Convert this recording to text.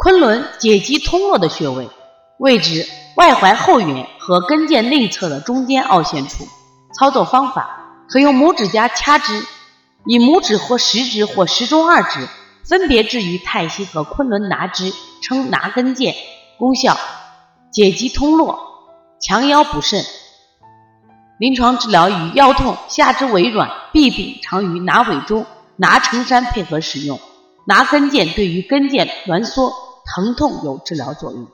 昆仑解肌通络的穴位，位置外踝后缘和跟腱内侧的中间凹陷处。操作方法可用拇指夹掐之，以拇指或食指或食中二指分别置于太溪和昆仑，拿之，称拿跟腱。功效：解肌通络，强腰补肾。临床治疗与腰痛、下肢微软、痹病常与拿尾中、拿承山配合使用。拿跟腱对于跟腱挛缩、疼痛有治疗作用。